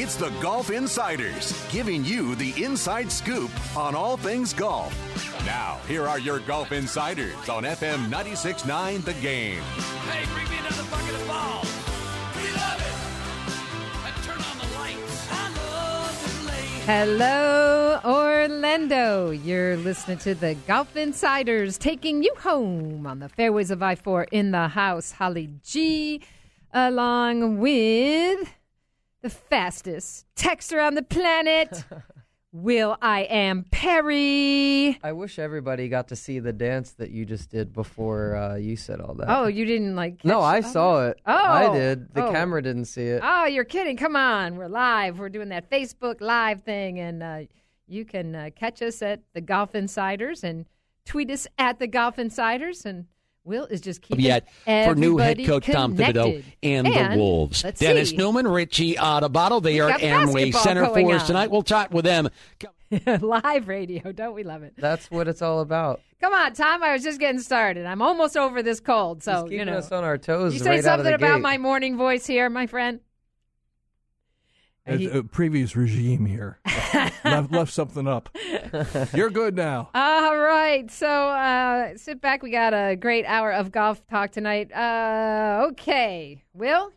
It's the Golf Insiders, giving you the inside scoop on all things golf. Now, here are your Golf Insiders on FM 96.9 The Game. Hey, bring me another bucket of balls. We love it. And turn on the lights. I love to play. Hello, Orlando. You're listening to the Golf Insiders taking you home on the fairways of I 4 in the house. Holly G, along with the fastest texter on the planet, Will I Am Perry. I wish everybody got to see the dance that you just did before uh, you said all that. Oh, you didn't like. no, I saw it. Oh. I did. The Oh. camera didn't see it. Oh, you're kidding. Come on. We're live. We're doing that Facebook Live thing. And uh, you can uh, catch us at the Golf Insiders and tweet us at the Golf Insiders. And Will is just keeping Yet for new head coach Tom Thibodeau connected. and, the Wolves. Dennis see. Newman, Richie Audubon, they We are got at Amway Center for us tonight. We'll chat with them. live radio. Don't we love it? That's what it's all about. Come on, Tom. I was just getting started. I'm almost over this cold. So, He's keeping you know. us on our toes you say right out of something the about gate. my morning voice here, my friend? A, a previous regime here left, left something up. You're good now. All right. So uh, sit back. We got a great hour of golf talk tonight. Uh, okay. Will?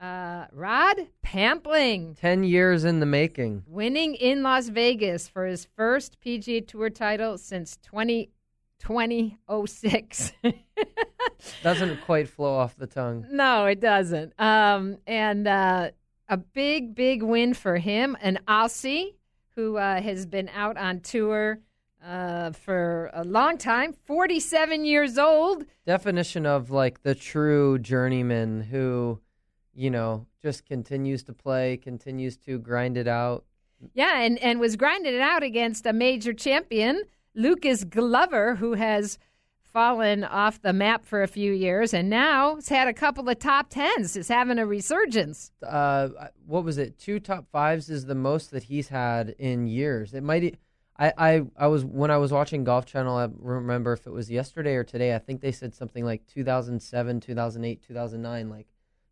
Uh, Rod Pampling Ten years in the making. winning in Las Vegas for his first PGA Tour title since 20, 2006. Doesn't quite flow off the tongue. no, it doesn't. Um, and uh, a big, big win for him, an Aussie who uh, has been out on tour uh, for a long time, 47 years old. Definition of like the true journeyman who, you know, just continues to play, continues to grind it out. Yeah, and, and was grinding it out against a major champion, Lucas Glover, who has fallen off the map for a few years and now has had a couple of top tens, is having a resurgence. uh, what was it? Two top fives is the most that he's had in years. It might. I, I, I was when I was watching Golf Channel. I remember if it was yesterday or today. I think they said something like 2007, 2008, 2009. Like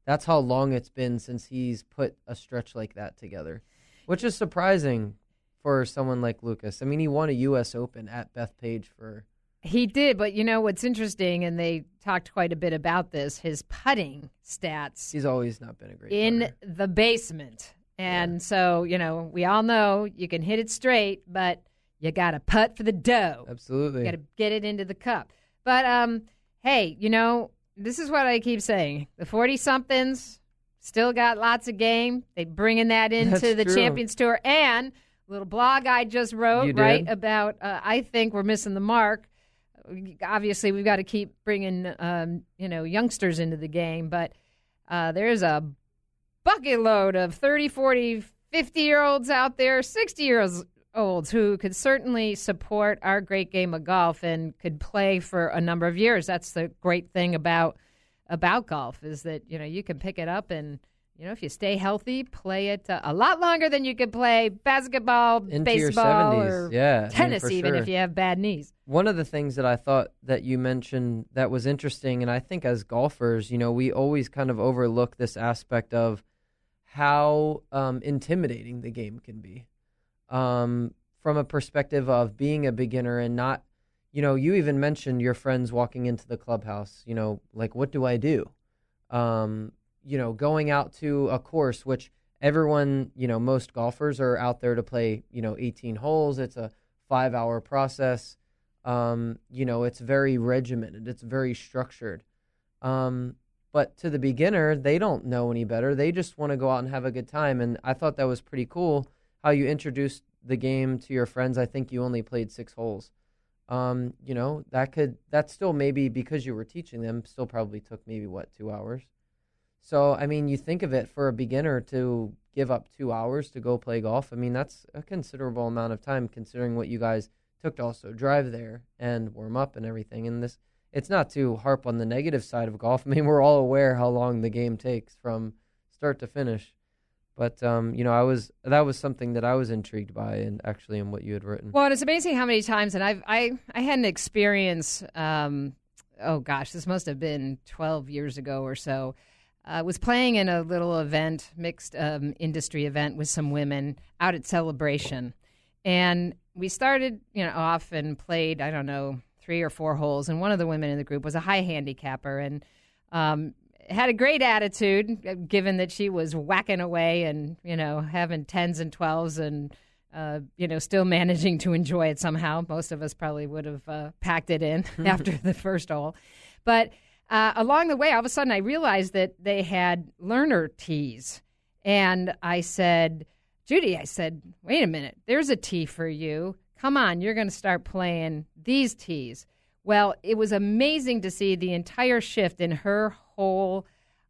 that's how long it's been since he's put a stretch like that together, which is surprising for someone like Lucas. I mean, he won a U.S. Open at Bethpage for He did, but you know what's interesting, and they talked quite a bit about this his putting stats He's always not been a great in the basement. And so, you know, we all know you can hit it straight, but you got to putt for the dough. Absolutely. got to get it into the cup. But um, hey, you know, this is what I keep saying: the forty somethings still got lots of game. They bringing that into That's the true. Champions Tour and a little blog I just wrote right about. Uh, I think we're missing the mark. Obviously, we've got to keep bringing um, you know youngsters into the game, but uh, there's a bucket load of 30, 40, 50 year olds out there, 60 year olds who could certainly support our great game of golf and could play for a number of years. That's the great thing about about golf is that you know you can pick it up and you know if you stay healthy, play it uh, a lot longer than you could play basketball, Into your baseball, 70s. or Yeah, I mean, tennis, even sure. if you have bad knees. One of the things that I thought that you mentioned that was interesting, and I think as golfers, you know, we always kind of overlook this aspect of how um, intimidating the game can be um, from a perspective of being a beginner and not, you know, you even mentioned your friends walking into the clubhouse, you know, like, what do I do? Um, you know, going out to a course, which everyone, you know, most golfers are out there to play, you know, 18 holes. It's a five hour process. Um, you know, it's very regimented, it's very structured. Um, but to the beginner, they don't know any better. They just want to go out and have a good time. And I thought that was pretty cool how you introduced the game to your friends. I think you only played six holes. Um, you know, that could, that still maybe because you were teaching them, still probably took maybe what, two hours? So, I mean, you think of it for a beginner to give up two hours to go play golf. I mean, that's a considerable amount of time considering what you guys took to also drive there and warm up and everything. And this, it's not to harp on the negative side of golf. I mean, we're all aware how long the game takes from start to finish. But um, you know, I was that was something that I was intrigued by, and actually, in what you had written. Well, it's amazing how many times, and I've I I had an experience. Um, oh gosh, this must have been twelve years ago or so. Uh, was playing in a little event, mixed um, industry event with some women out at Celebration, and we started, you know, off and played. I don't know three or four holes, and one of the women in the group was a high handicapper, and um, had a great attitude, uh, given that she was whacking away and you know having tens and twelves and uh, you know still managing to enjoy it somehow. Most of us probably would have uh, packed it in after the first hole, but uh, along the way, all of a sudden, I realized that they had learner tees, and I said, Judy, I said, wait a minute, there's a tee for you. Come on, you're going to start playing these tees. Well, it was amazing to see the entire shift in her whole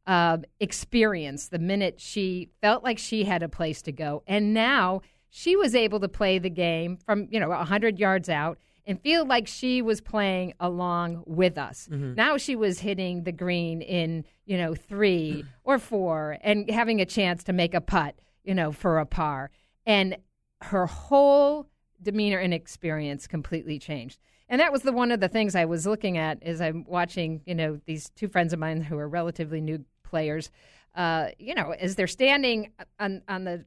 uh, experience the minute she felt like she had a place to go. And now she was able to play the game from, you know, 100 yards out and feel like she was playing along with us. Mm-hmm. Now she was hitting the green in, you know, three or four and having a chance to make a putt, you know, for a par. And her whole demeanor and experience completely changed. And that was the one of the things I was looking at as I'm watching, you know, these two friends of mine who are relatively new players. Uh, you know, as they're standing on on the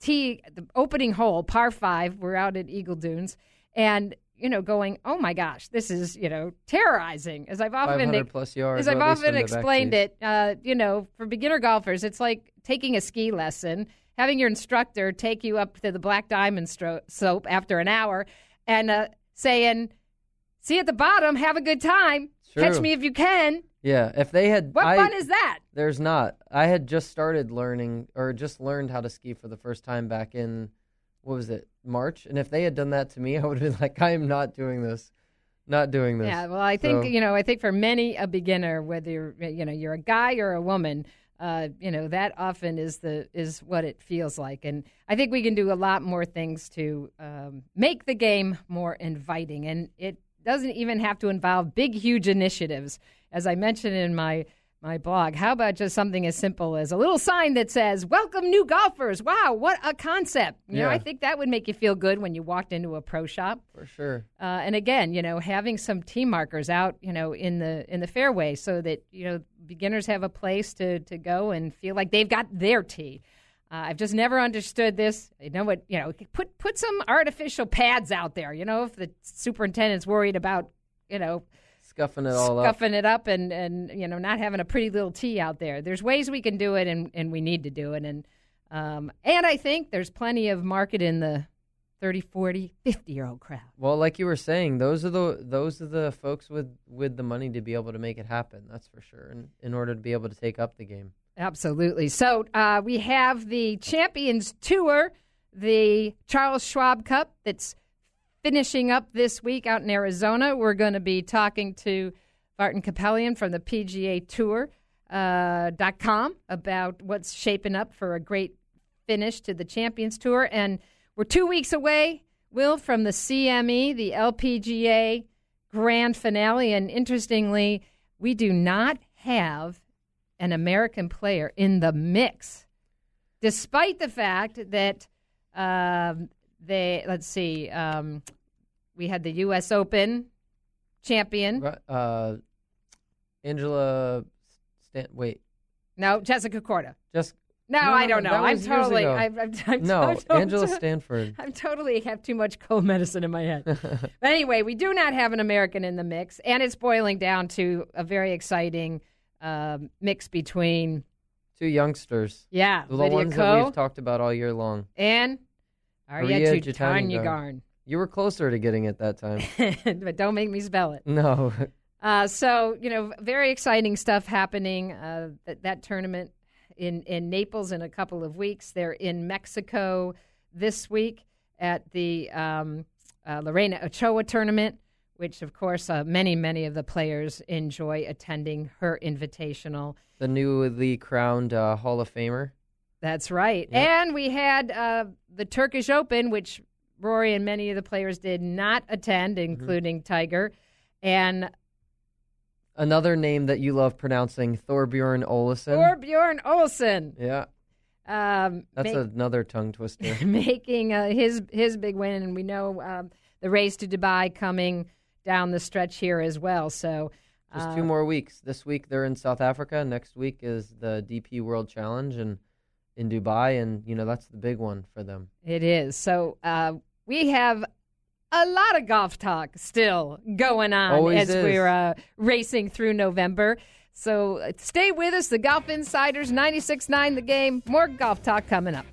tee, the opening hole, par five, we're out at Eagle Dunes, and you know, going, oh my gosh, this is you know terrorizing. As I've often as I've often explained it, uh, you know, for beginner golfers, it's like taking a ski lesson, having your instructor take you up to the Black Diamond stro- slope after an hour, and uh, saying see at the bottom. Have a good time. Catch me if you can. Yeah, if they had. What I, fun is that? There's not. I had just started learning, or just learned how to ski for the first time back in, what was it, March? And if they had done that to me, I would have been like, I am not doing this. Not doing this. Yeah, well, I think, so, you know, I think for many a beginner, whether you're, you know, you're a guy or a woman, uh, you know that often is the is what it feels like, and I think we can do a lot more things to um, make the game more inviting. And it doesn't even have to involve big, huge initiatives. As I mentioned in my my blog, how about just something as simple as a little sign that says "Welcome new golfers"? Wow, what a concept! You yeah. know, I think that would make you feel good when you walked into a pro shop. For sure. Uh, and again, you know, having some tee markers out, you know, in the in the fairway, so that you know beginners have a place to to go and feel like they've got their tee. Uh, I've just never understood this. You know what? You know, put put some artificial pads out there. You know, if the superintendent's worried about, you know, scuffing it all up. scuffing it up, and and you know, not having a pretty little tee out there. There's ways we can do it, and and we need to do it, and um, and I think there's plenty of market in the 30, 40, 50 year old crowd. Well, like you were saying, those are the those are the folks with with the money to be able to make it happen. That's for sure. And in order to be able to take up the game. Absolutely. So uh, we have the Champions Tour, the Charles Schwab Cup that's finishing up this week out in Arizona. We're going to be talking to Vartan Kupelian from the PGA Tour. Uh, dot com about what's shaping up for a great finish to the Champions Tour. And we're two weeks away, Will, from the CME, the LPGA grand finale. And interestingly, we do not have an American player in the mix, despite the fact that um, they, let's see, um, we had the U.S. Open champion. Uh, Angela, Stan- wait. No, Jessica Korda. Just no, no, I don't know. I'm totally. I'm, I'm, I'm, no, Angela Stanford. I'm totally have too much cold medicine in my head. but anyway, we do not have an American in the mix, and it's boiling down to a very exciting uh, mix between two youngsters. Yeah, the Lydia ones Ko that we've talked about all year long. And You Garn. You were closer to getting it that time, but don't make me spell it. No. Uh, so you know, very exciting stuff happening. Uh, that, that tournament in in Naples in a couple of weeks. They're in Mexico this week at the um, uh, Lorena Ochoa tournament which of course uh, many many of the players enjoy attending her invitational. The newly crowned uh, Hall of Famer. That's right. Yep. And we had uh, the Turkish Open, which Rory and many of the players did not attend, Mm-hmm. including Tiger. And Another name that you love pronouncing, Thorbjorn Olesen. Thorbjorn Olsen yeah, um, that's make- another tongue twister. making uh, his his big win, and we know um, the race to Dubai coming down the stretch here as well. So Just uh, two more weeks. This week they're in South Africa. Next week is the DP World Challenge and in Dubai, and you know that's the big one for them. It is. So uh, we have a lot of golf talk still going on Always as is. we're uh, racing through November. So stay with us. The Golf Insiders 96.9 The Game. More golf talk coming up.